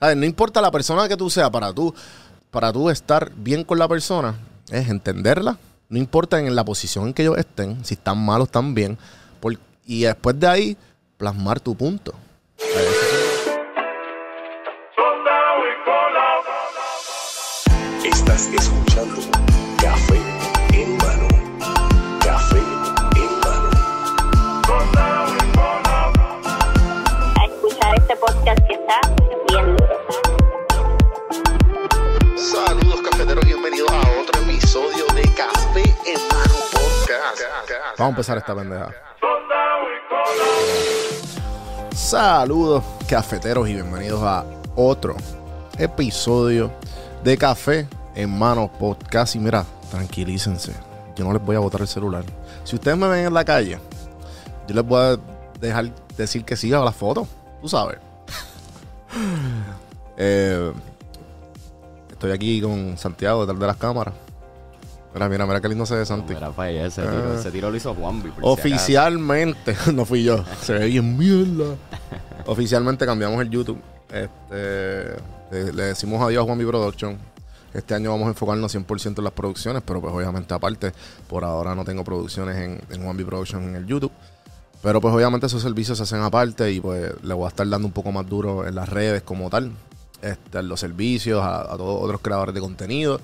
No importa la persona que tú seas, para tú, para tú estar bien con la persona, es entenderla. No importa en la posición en que ellos estén, si están malos, están bien. por- y después de ahí, plasmar tu punto. Vamos a empezar esta pendeja. Saludos cafeteros y bienvenidos a otro episodio de Café en Mano Podcast. Y mira, tranquilícense, yo no les voy a botar el celular. Si ustedes me ven en la calle, yo les voy a dejar decir que siga la foto, tú sabes. Eh, estoy aquí con Santiago detrás de las cámaras. Mira, mira, mira qué lindo se ve Santi. Mira, para allá, ese tiro, ese tiro lo hizo Juanvi. si Oficialmente, no fui yo, se ve bien mierda. Oficialmente cambiamos el YouTube. Este, le, le decimos adiós a Juan B Production. Este año vamos a enfocarnos 100% en las producciones, pero pues obviamente aparte, por ahora no tengo producciones en, en Juan B Production en el YouTube. Pero pues obviamente esos servicios se hacen aparte y pues le voy a estar dando un poco más duro en las redes como tal. Este, los servicios, a, a todos otros creadores de contenido,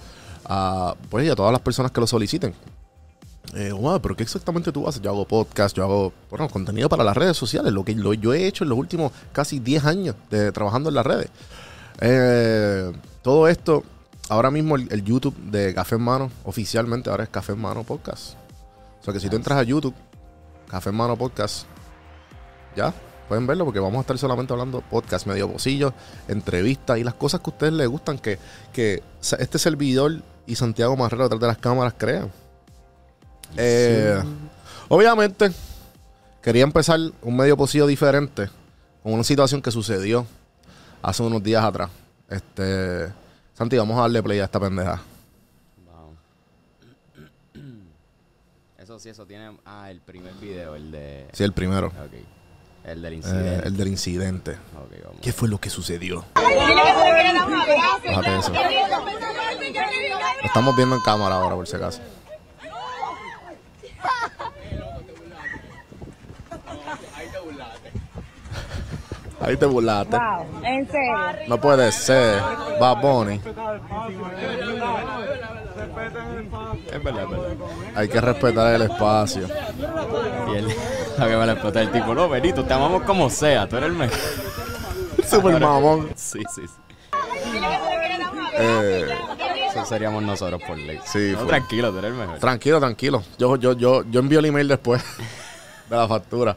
a, pues a todas las personas que lo soliciten. Eh, wow, pero ¿qué exactamente tú haces? Yo hago podcast, yo hago bueno, contenido para las redes sociales, lo que lo- yo he hecho en los últimos casi 10 años de trabajando en las redes. Eh, todo esto, ahora mismo el, el YouTube de Café en Mano, oficialmente ahora es Café en Mano Podcast. O sea que si tú entras a YouTube, Café en Mano Podcast, ya, pueden verlo porque vamos a estar solamente hablando podcast, medio pocillo, entrevistas y las cosas que a ustedes les gustan que, que este servidor y Santiago Marrero detrás de las cámaras crean. Eh, Obviamente, quería empezar un medio pocillo diferente con una situación que sucedió hace unos días atrás. Este, Santi, vamos a darle play a esta pendeja. Vamos. Eso sí, eso tiene. Ah, el primer video, el de. Sí, el primero. Ok. El del Eh, incidente. el del incidente. ¿Qué fue lo que sucedió? Bájate eso. Lo estamos viendo en cámara ahora, por si acaso. Ahí te burlaste. Wow, en serio. No puede ser. Bad Bunny. Es verdad, es verdad. Hay que respetar el espacio. Y. A que me la explota el tipo. No, Benito, te amamos como sea. Tú eres el mejor. Super mamón. Sí, sí, sí. Eh, Eso seríamos nosotros por ley. Sí, No, fue. tranquilo, tú eres el mejor. tranquilo, tranquilo. Yo, yo, yo, yo envío el email después de la factura.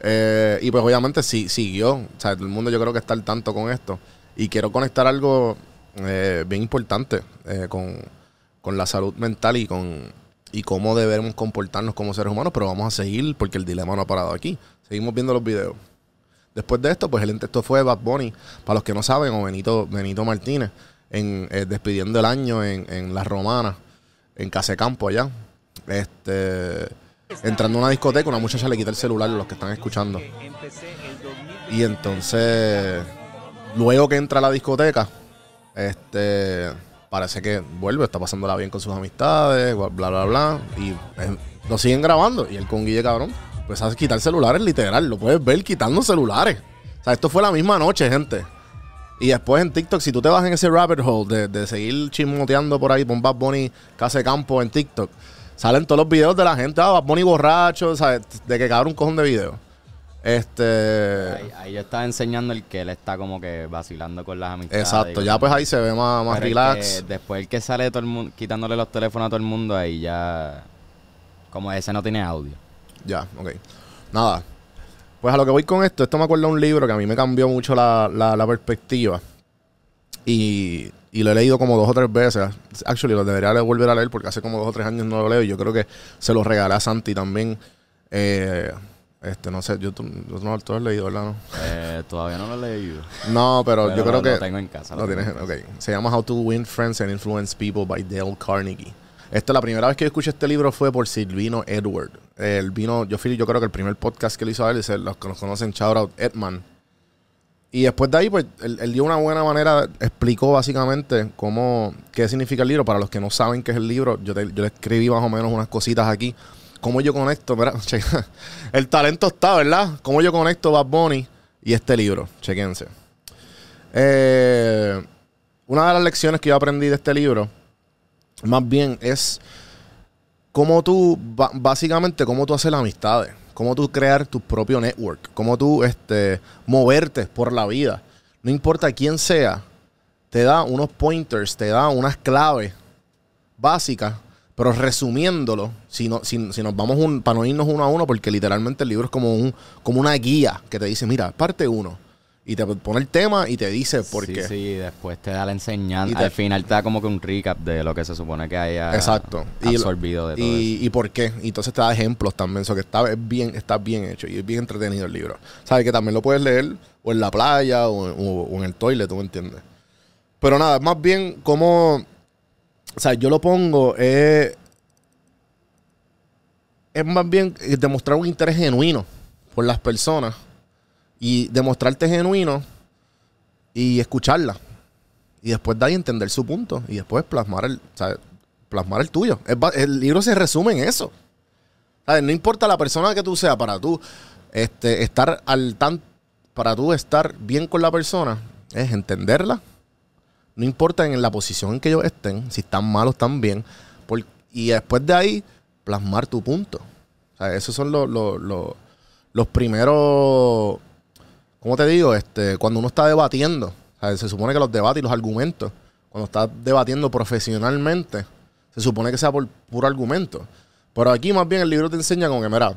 Eh, y pues obviamente sí, siguió. O sea, todo el mundo yo creo que está al tanto con esto. Y quiero conectar algo eh, bien importante eh, con, con la salud mental y con y cómo debemos comportarnos como seres humanos, pero vamos a seguir porque el dilema no ha parado aquí. Seguimos viendo los videos. Después de esto, pues el esto fue Bad Bunny, para los que no saben, o Benito, Benito Martínez, en, eh, despidiendo el año en, en La Romana, en Casecampo allá. Este, entrando a una discoteca, una muchacha le quita el celular a los que están escuchando. Y entonces, luego que entra a la discoteca, este, parece que vuelve, está pasándola bien con sus amistades, bla, bla, bla. Y eh, lo siguen grabando. Y él con Guille, cabrón, pues hace quitar celulares literal. Lo puedes ver quitando celulares. O sea, esto fue la misma noche, gente. Y después en TikTok, si tú te vas en ese rabbit hole de, de seguir chismoteando por ahí, pon Bad Bunny, Casa de Campo en TikTok, salen todos los videos de la gente, ah, Bad Bunny borracho, ¿sabes? De que cabrón un cojón de videos. Este. Ahí, ahí yo estaba enseñando el que él está como que vacilando con las amistades. Exacto, ya pues ahí se ve más, más el relax. que después el que sale todo el mundo, quitándole los teléfonos a todo el mundo, ahí ya. Como ese no tiene audio. Ya, ok. Nada. Pues a lo que voy con esto, esto me acuerda de un libro que a mí me cambió mucho la, la- la perspectiva. Y, y lo he leído como dos o tres veces. Actually, lo debería volver a leer porque hace como dos o tres años no lo leo. Y yo creo que se lo regalé a Santi también. Eh, este, no sé, yo, tú, tú no tú lo has leído, ¿verdad? No, Eh, todavía no lo he leído. No, pero, Pero yo creo lo- que... lo tengo en casa, lo Lo tienes, en ok. Se llama How to Win Friends and Influence People by Dale Carnegie. Esta la primera vez que yo escuché este libro fue por Silvino Edward. Él vino, yo fui, yo creo que el primer podcast que le hizo a él, es el- los que nos conocen, shout out Edman. Y después de ahí, pues, él, él dio una buena manera, explicó básicamente cómo, qué significa el libro. Para los que no saben qué es el libro, yo, te- yo le escribí más o menos unas cositas aquí. Cómo yo conecto, mira, el talento está, ¿verdad? Cómo yo conecto Bad Bunny y este libro, chequense. Eh, una de las lecciones que yo aprendí de este libro, más bien, es cómo tú, básicamente, cómo tú hacer las amistades, cómo tú crear tu propio network, cómo tú este, moverte por la vida. No importa quién sea, te da unos pointers, te da unas claves básicas, pero resumiéndolo, si, no, si, si nos vamos un, para no irnos uno a uno, porque literalmente el libro es como, un, como una guía que te dice, mira, parte uno, y te pone el tema y te dice por sí, qué. sí, después te da la enseñanza. Y te- Al final te da como que un recap de lo que se supone que haya Exacto. Y absorbido de todo y, eso. y por qué. Y entonces te da ejemplos también. Eso que está es bien, está bien hecho y es bien entretenido el libro. Sabes que también lo puedes leer o en la playa o, o- o en el toilet, tú me entiendes. Pero nada, más bien como. O sea, yo lo pongo. eh, es más bien eh, demostrar un interés genuino por las personas y demostrarte genuino y escucharla. Y después de ahí entender su punto y después plasmar el, ¿sabes? plasmar el tuyo. El libro se resume en eso. No importa la persona que tú seas, para tú este, estar al tan, para tú estar bien con la persona, es entenderla. No importa en la posición en que ellos estén, si están malos, están bien. y después de ahí, plasmar tu punto. O sea, esos son los, los, los- primeros. ¿Cómo te digo? Este, cuando uno está debatiendo, se supone que los debates y los argumentos, cuando estás debatiendo profesionalmente, se supone que sea por puro argumento. Pero aquí más bien el libro te enseña como que, mira,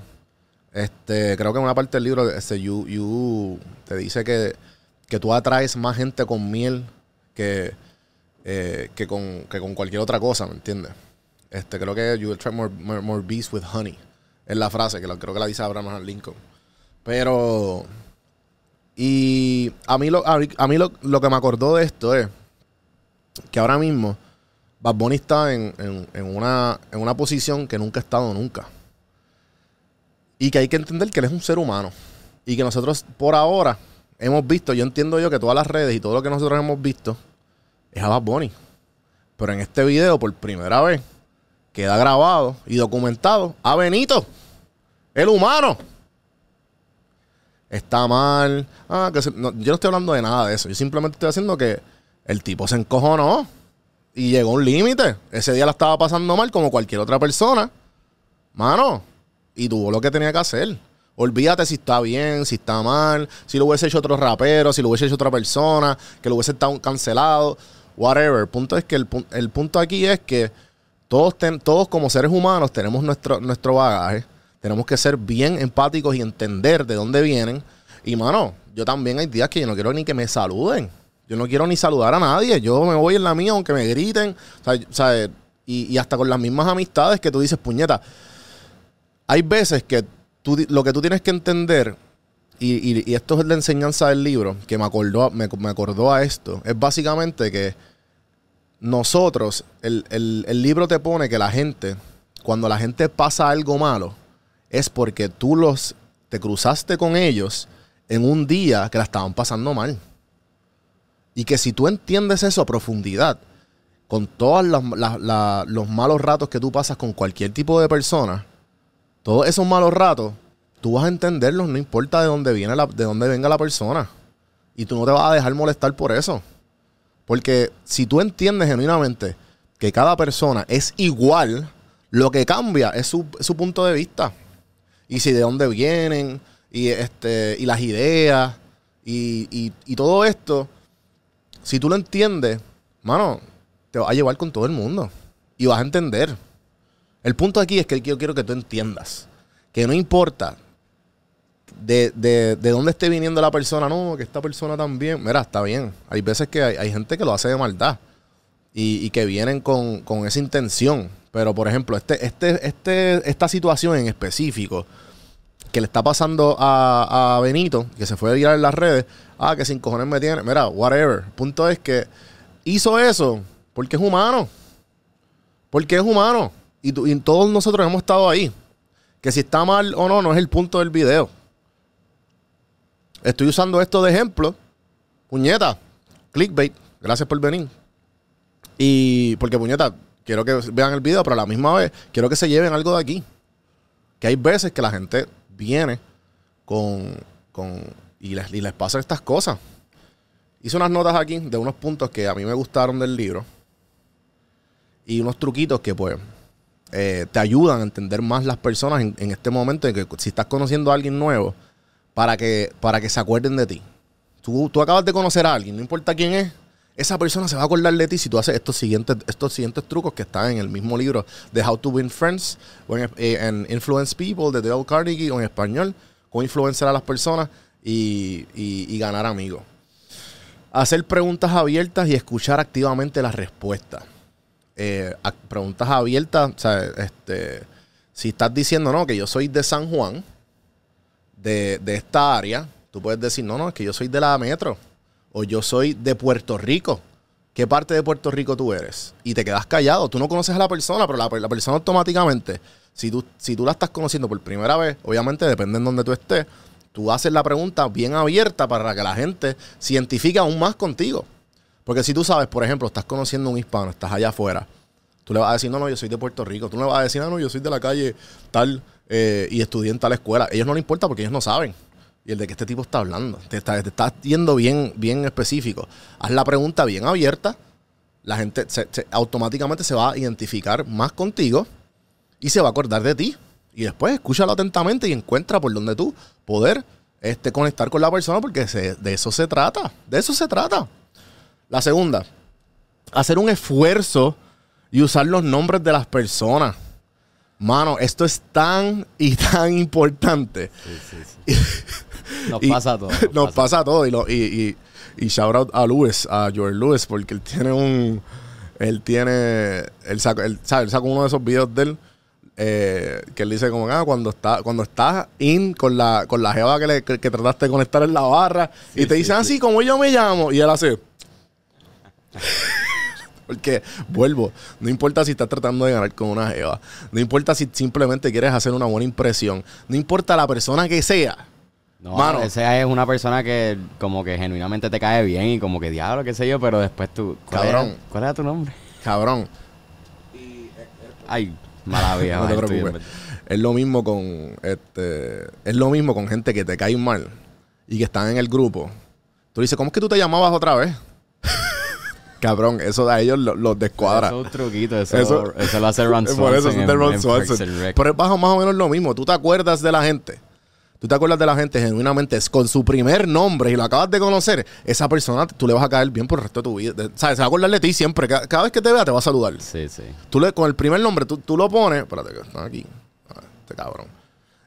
este, creo que en una parte del libro este, you, you te dice que, que tú atraes más gente con miel que, eh, que, con, que con cualquier otra cosa, ¿me entiendes? Este, creo que you attract more, more, more bees with honey. Es la frase que creo que la dice Abraham Lincoln. Pero... Y a mí, lo, a a mí lo, lo que me acordó de esto es que ahora mismo Bad Bunny está en, en- en una, en una posición que nunca ha estado nunca. Y que hay que entender que él es un ser humano. Y que nosotros por ahora hemos visto, yo entiendo yo que todas las redes y todo lo que nosotros hemos visto es a Bad Bunny. Pero en este video, por primera vez, queda grabado y documentado a Benito, el humano. Está mal. Ah, que se- no, yo no estoy hablando de nada de eso. Yo simplemente estoy haciendo que el tipo se encojonó y llegó a un límite. Ese día la estaba pasando mal como cualquier otra persona. Mano. Y tuvo lo que tenía que hacer. Olvídate si está bien, si está mal, si lo hubiese hecho otro rapero, si lo hubiese hecho otra persona, que lo hubiese estado cancelado, whatever. El punto es que el, pun- el punto aquí es que todos, todos como seres humanos tenemos nuestro, nuestro bagaje. Tenemos que ser bien empáticos y entender de dónde vienen. Y mano, yo también hay días que yo no quiero ni que me saluden. Yo no quiero ni saludar a nadie. Yo me voy en la mía aunque me griten. O sea, y hasta con las mismas amistades que tú dices, puñeta. Hay veces que lo que tú tienes que entender, y, esto es la enseñanza del libro, que me acordó, me, acordó a esto, es básicamente que nosotros, el, el- libro te pone que la gente, cuando la gente pasa algo malo, es porque tú los te cruzaste con ellos en un día que la estaban pasando mal. Y que si tú entiendes eso a profundidad, con todos los, los malos ratos que tú pasas con cualquier tipo de persona, todos esos malos ratos, tú vas a entenderlos, no importa de dónde viene la, de dónde venga la persona. Y tú no te vas a dejar molestar por eso. Porque si tú entiendes genuinamente que cada persona es igual, lo que cambia es su, su punto de vista. Y si de dónde vienen, y este, y las ideas, y, y- y todo esto, si tú lo entiendes, mano, te va a llevar con todo el mundo. Y vas a entender. El punto aquí es que yo quiero que tú entiendas que no importa de, de- de dónde esté viniendo la persona, no, que esta persona también, mira, está bien. Hay veces que hay, hay gente que lo hace de maldad y, y que vienen con, con esa intención. Pero, por ejemplo, este, este, este, esta situación en específico que le está pasando a, a Benito, que se fue a virar en las redes, ah, que sin cojones me tiene, mira, whatever. Punto es que hizo eso porque es humano. Porque es humano. Y, tú- todos nosotros hemos estado ahí. Que si está mal o no, no es el punto del video. Estoy usando esto de ejemplo puñeta, clickbait, gracias por venir. Y porque, puñeta, quiero que vean el video, pero a la misma vez quiero que se lleven algo de aquí. Que hay veces que la gente viene con, con y, les, y les pasa estas cosas. Hice unas notas aquí de unos puntos que a mí me gustaron del libro y unos truquitos que pues eh, te ayudan a entender más las personas en, este momento en que si estás conociendo a alguien nuevo para que, para que se acuerden de ti. Tú, acabas de conocer a alguien, no importa quién es, esa persona se va a acordar de ti si tú haces estos siguientes, estos siguientes trucos que están en el mismo libro de How to Win Friends eh, en Influence People de Dale Carnegie o en español, cómo influenciar a las personas y- y ganar amigos. Hacer preguntas abiertas y escuchar activamente las respuestas. Eh, preguntas abiertas, o sea, este, si estás diciendo, no, que yo soy de San Juan, de, de esta área, tú puedes decir, no, no, es que yo soy de la metro. O yo soy de Puerto Rico. ¿Qué parte de Puerto Rico tú eres? Y te quedas callado. Tú no conoces a la persona, pero la, la persona automáticamente, si tú, si tú la estás conociendo por primera vez, obviamente depende en donde tú estés, tú haces la pregunta bien abierta para que la gente se identifique aún más contigo. Porque si tú sabes, por ejemplo, estás conociendo a un hispano, estás allá afuera, tú le vas a decir, no, no, yo soy de Puerto Rico. Tú le vas a decir, no, no, yo soy de la calle tal eh, y estudié en tal escuela. ellos no les importa porque ellos no saben. Y el de que este tipo está hablando. Te, está, te estás yendo bien, bien específico. Haz la pregunta bien abierta. La gente automáticamente se va a identificar más contigo y se va a acordar de ti. Y después escúchalo atentamente y encuentra por donde tú poder este, conectar con la persona porque de eso se trata. De eso se trata. La segunda, hacer un esfuerzo y usar los nombres de las personas. Mano, esto es tan y tan importante. Nos Y pasa todo. Nos pasa todo. Y, lo, y, y, y shout out a Lewis, a George Lewis, porque él tiene un. Él tiene. Él sacó, él, ¿sabe? él sacó uno de esos videos de él. eh, que él dice como ah, cuando está cuando estás in con la con la jeva que, le, que, que trataste de conectar en la barra y te dicen así como yo me llamo y él hace porque vuelvo no importa si estás tratando de ganar con una jeva no importa si simplemente quieres hacer una buena impresión no importa la persona que sea No, Mano. esa es una persona que como que genuinamente te cae bien y como que diablo, qué sé yo, pero después tú... ¿cuál Cabrón. era- ¿Cuál era tu nombre? cabrón Ay, mala vida. No te preocupes. Es lo mismo con este. Es lo mismo con gente que te cae mal y que están en el grupo. Tú dices, ¿cómo es que tú te llamabas otra vez? Cabrón, eso a ellos los, los descuadra. Eso es un truquito, eso, Eso- eso, lo hace Ron Swanson. por eso es de Ron Swanson. Pero es bajo más o menos lo mismo. Tú te acuerdas de la gente. Tú te acuerdas de la gente genuinamente es con su primer nombre y lo acabas de conocer. Esa persona tú le vas a caer bien por el resto de tu vida. De- ¿Sabes? Se va a acordar de ti siempre. Cada, cada vez que te vea te va a saludar. Sí, sí. Tú le, con el primer nombre, tú, tú lo pones. Espérate, que están aquí. Ah, Este cabrón.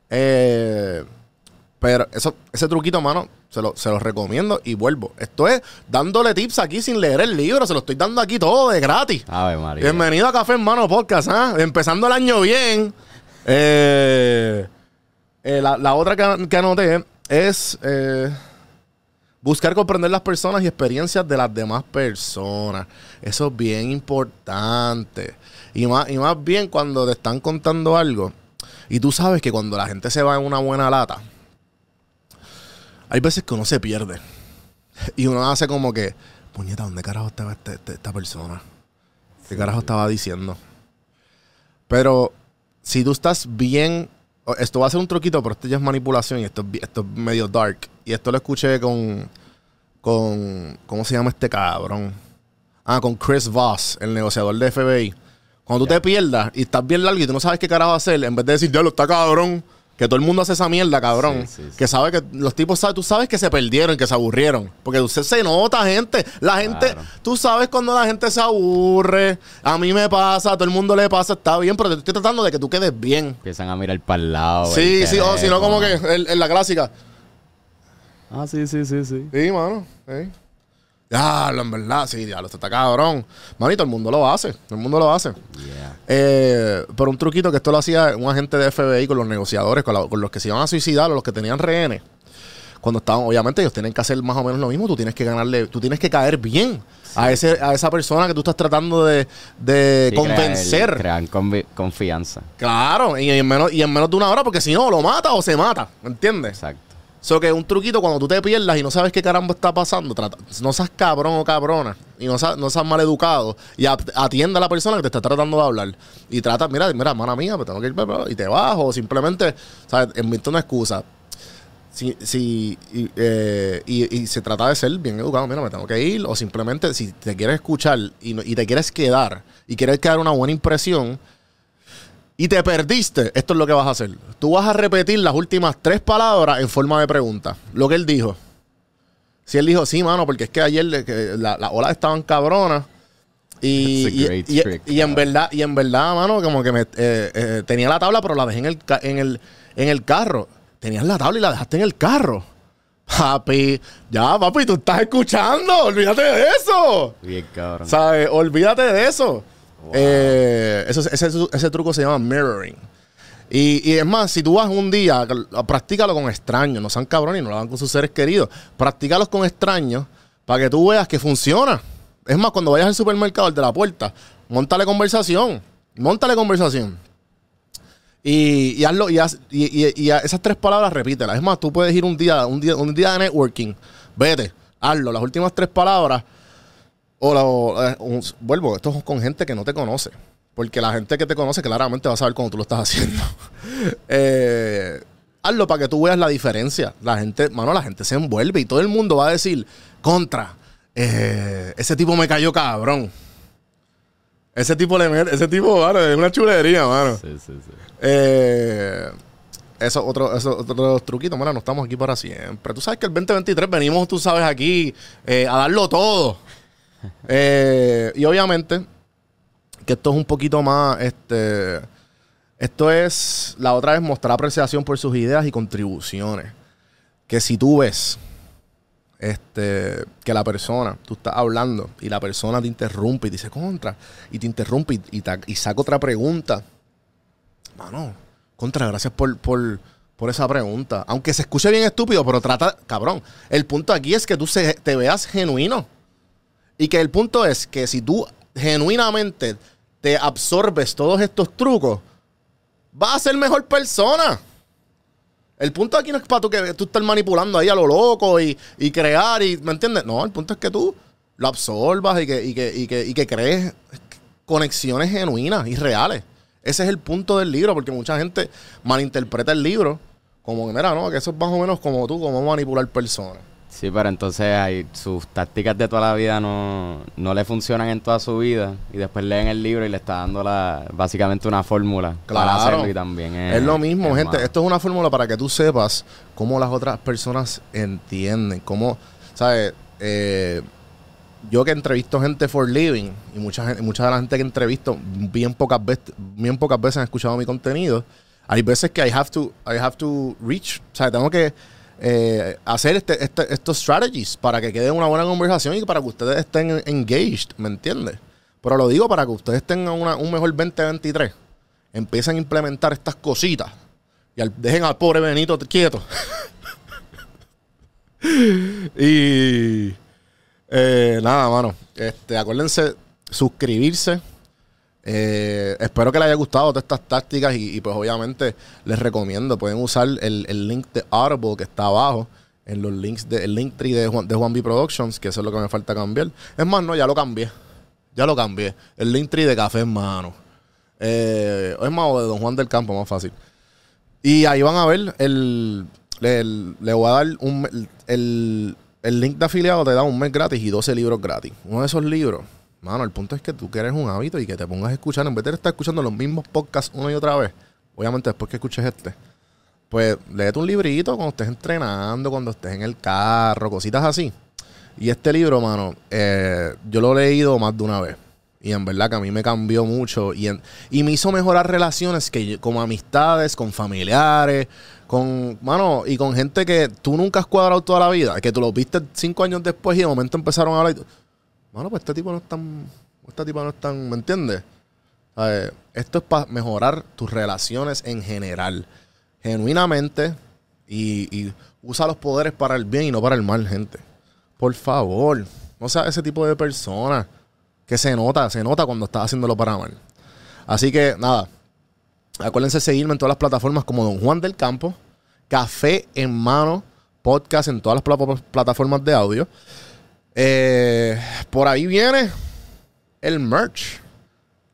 Eh, pero eso, ese truquito, mano, se lo, se los recomiendo y vuelvo. Esto es dándole tips aquí sin leer el libro. Se lo estoy dando aquí todo de gratis. Ave María. Bienvenido a Café Hermano Podcast, ¿ah? Empezando el año bien. Eh, eh, la, la otra que, que anoté es eh, buscar comprender las personas y experiencias de las demás personas. Eso es bien importante. Y más, y más bien cuando te están contando algo. Y tú sabes que cuando la gente se va en una buena lata, hay veces que uno se pierde. Y uno hace como que, puñeta, ¿dónde carajo estaba este- este- esta persona? ¿Qué carajo estaba diciendo? Pero si tú estás bien. Esto va a ser un truquito, pero esto ya es manipulación y esto, esto es medio dark. Y esto lo escuché con. con ¿Cómo se llama este cabrón? Ah, con Chris Voss, el negociador de FBI. Cuando tú te pierdas y estás bien largo y tú no sabes qué carajo hacer, en vez de decir, diablo, está cabrón. Que todo el mundo hace esa mierda, cabrón. Sí, sí, sí. Que sabe que los tipos tú sabes que se perdieron, que se aburrieron. Porque usted se nota, gente. La gente, Claro. tú sabes cuando la gente se aburre. A mí me pasa, a todo el mundo le pasa, está bien, pero te estoy tratando de que tú quedes bien. Empiezan a mirar para el lado. Sí, el sí, o si no, como que en la clásica. Ah, sí, sí, sí, sí. Sí, mano. Sí. Diablo, en verdad, sí, diablo, esto está cabrón. Manito, el mundo lo hace. El mundo lo hace. Yeah. Eh, por un truquito que esto lo hacía un agente de FBI con los negociadores, con, la- con los que se iban a suicidar o los que tenían rehenes. Cuando estaban, obviamente, ellos tienen que hacer más o menos lo mismo. Tú tienes que ganarle, tú tienes que caer bien a ese, a esa persona que tú estás tratando de, de Sí, convencer. Crean, confianza. Claro, y en, menos, y en menos de una hora, porque si no, lo mata o se mata. ¿Me entiendes? Exacto. So que un truquito cuando tú te pierdas y no sabes qué caramba está pasando, trata- no seas cabrón o cabrona y no seas, no seas mal educado y at- atienda a la persona que te está tratando de hablar y trata, mira, mira, hermana mía, me tengo que ir y te bajo o simplemente, ¿sabes? Inventa una excusa. Si, si, y, eh, y- y se trata de ser bien educado, mira, me tengo que ir o simplemente si te quieres escuchar y, y te quieres quedar y quieres quedar una buena impresión, y te perdiste, esto es lo que vas a hacer. Tú vas a repetir las últimas tres palabras en forma de pregunta. Lo que él dijo. Si él dijo, sí, mano, porque es que ayer que la- las olas estaban cabronas. Y, y- y- trick, y en verdad, y en verdad, mano, como que me, eh, eh, tenía la tabla, pero la dejé en el, en el, en el carro. Tenías la tabla y la dejaste en el carro. Papi, ya, papi, tú estás escuchando. Olvídate de eso. Bien, cabrón. ¿Sabes? Olvídate de eso. Eh, ese, truco se llama mirroring. Y, es más, si tú vas un día, practícalo con extraños, no sean cabrones y no lo hagan con sus seres queridos. Practícalos con extraños para que tú veas que funciona. Es más, cuando vayas al supermercado, al de la puerta, montale conversación. Montale conversación. Y, hazlo, y, haz- y- esas tres palabras repítelas. Es más, tú puedes ir un día, un día, un día de networking. Vete, hazlo. Las últimas tres palabras o, la- o, eh, un- vuelvo, esto es con gente que no te conoce. Porque la gente que te conoce claramente va a saber cómo tú lo estás haciendo. Eh, hazlo para que tú veas la diferencia. La gente, mano, la gente se envuelve y todo el mundo va a decir, contra, eh, ese tipo me cayó cabrón. Ese tipo le mete- ese tipo, mano, es una chulería, mano. Sí, sí, sí. Eh, eso otro, eso otro truquito, mira, no estamos aquí para siempre. Tú sabes que el 2023 venimos, tú sabes, aquí eh, a darlo todo. Eh, y obviamente, que esto es un poquito más, este, esto es, la otra vez mostrar apreciación por sus ideas y contribuciones. Que si tú ves, este, que la persona, tú estás hablando y la persona te interrumpe y dice contra, y te interrumpe y, y, saca otra pregunta. Mano, contra, gracias por, por, esa pregunta. Aunque se escuche bien estúpido, pero trata, cabrón. El punto aquí es que tú te veas genuino. Y que el punto es que si tú genuinamente te absorbes todos estos trucos, vas a ser mejor persona. El punto aquí no es para tú que tú estés manipulando ahí a lo loco y, y crear, y, ¿me entiendes? No, el punto es que tú lo absorbas y que, y que, y que, y que crees conexiones genuinas y reales. Ese es el punto del libro, porque mucha gente malinterpreta el libro como que, mira, no, que eso es más o menos como tú, como manipular personas. Sí, pero entonces hay, sus tácticas de toda la vida no, no le funcionan en toda su vida y después leen el libro y le está dando la, básicamente una fórmula para Claro. hacerlo y también es, Es lo mismo, es gente. malo. Esto es una fórmula para que tú sepas cómo las otras personas entienden. Cómo, ¿sabes? Eh, yo que entrevisto gente for living y mucha, mucha de la gente que entrevisto bien pocas veces, bien pocas veces han escuchado mi contenido. Hay veces que I have to, I have to reach, o sea, tengo que eh, hacer este, este- estos strategies para que quede una buena conversación y para que ustedes estén engaged, ¿me entiendes? Pero lo digo para que ustedes tengan una- un mejor 2023. Empiecen a implementar estas cositas y dejen al pobre Benito quieto. y eh, nada, mano. Este, acuérdense suscribirse. Eh, espero que les haya gustado todas estas tácticas y, pues obviamente les recomiendo. Pueden usar el, el link de Audible que está abajo. En los links de, el link tree de Juan, de Juan B Productions, que eso es lo que me falta cambiar. Es más, no, ya lo cambié. Ya lo cambié. El link tree de Café en Mano. Eh, es más, o de Don Juan del Campo, más fácil. Y ahí van a ver el. le voy a dar un. El, el link de afiliado te da un mes gratis y 12 libros gratis. Uno de esos libros, mano, el punto es que tú quieres un hábito y que te pongas a escuchar, en vez de estar escuchando los mismos podcasts una y otra vez, obviamente después que escuches este, pues léete un librito cuando estés entrenando, cuando estés en el carro, cositas así. Y este libro, mano, eh, yo lo he leído más de una vez. Y en verdad que a mí me cambió mucho y, me hizo mejorar relaciones que como amistades, con familiares, con, mano, y con gente que tú nunca has cuadrado toda la vida, que tú lo viste cinco años después y de momento empezaron a hablar. y Mano, pues este tipo no es tan, este tipo no es tan, ¿me entiendes? Esto es para mejorar tus relaciones en general, genuinamente, y, usa los poderes para el bien y no para el mal, gente. Por favor, no sea ese tipo de persona que se nota, se nota cuando estás haciéndolo para mal. Así que nada, acuérdense de seguirme en todas las plataformas como Don Juan del Campo, Café en Mano podcast en todas las pla- plataformas de audio. Eh, por ahí viene el merch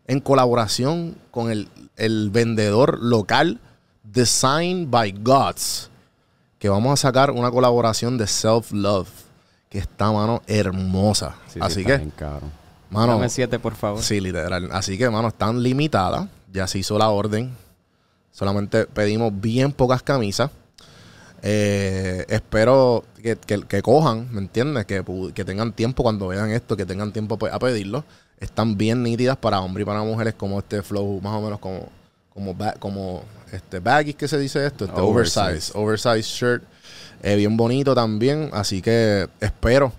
en colaboración con el, el vendedor local Design by Gods. Que vamos a sacar una colaboración de Self Love. Que está, mano, hermosa. Sí, sí, Así que, bien caro. mano. Dame siete, por favor. Sí, literal. Así que, mano, están limitadas. Ya se hizo la orden. Solamente pedimos bien pocas camisas. Eh, espero que, que- que cojan, ¿me entiendes? Que, que tengan tiempo cuando vean esto, que tengan tiempo pues, a pedirlo. Están bien nítidas para hombres y para mujeres, como este flow, más o menos como, como, ba- como este baggy que se dice esto, este oversize, Oversize. oversize shirt, eh, bien bonito también. Así que espero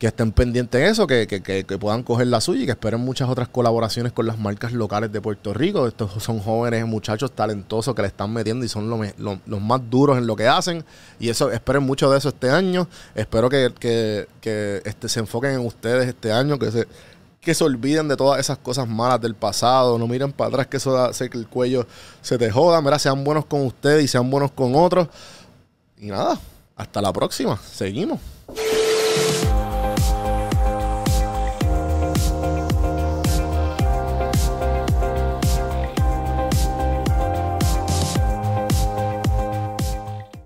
que estén pendientes de eso, que, que- que- que puedan coger la suya y que esperen muchas otras colaboraciones con las marcas locales de Puerto Rico. Estos son jóvenes muchachos talentosos que le están metiendo y son los más duros en lo que hacen. Y eso, esperen mucho de eso este año. Espero que, este, se enfoquen en ustedes este año, que se, que se olviden de todas esas cosas malas del pasado. No miren para atrás que eso hace que el cuello se te joda. Mira, sean buenos con ustedes y sean buenos con otros. Y nada, hasta la próxima. Seguimos.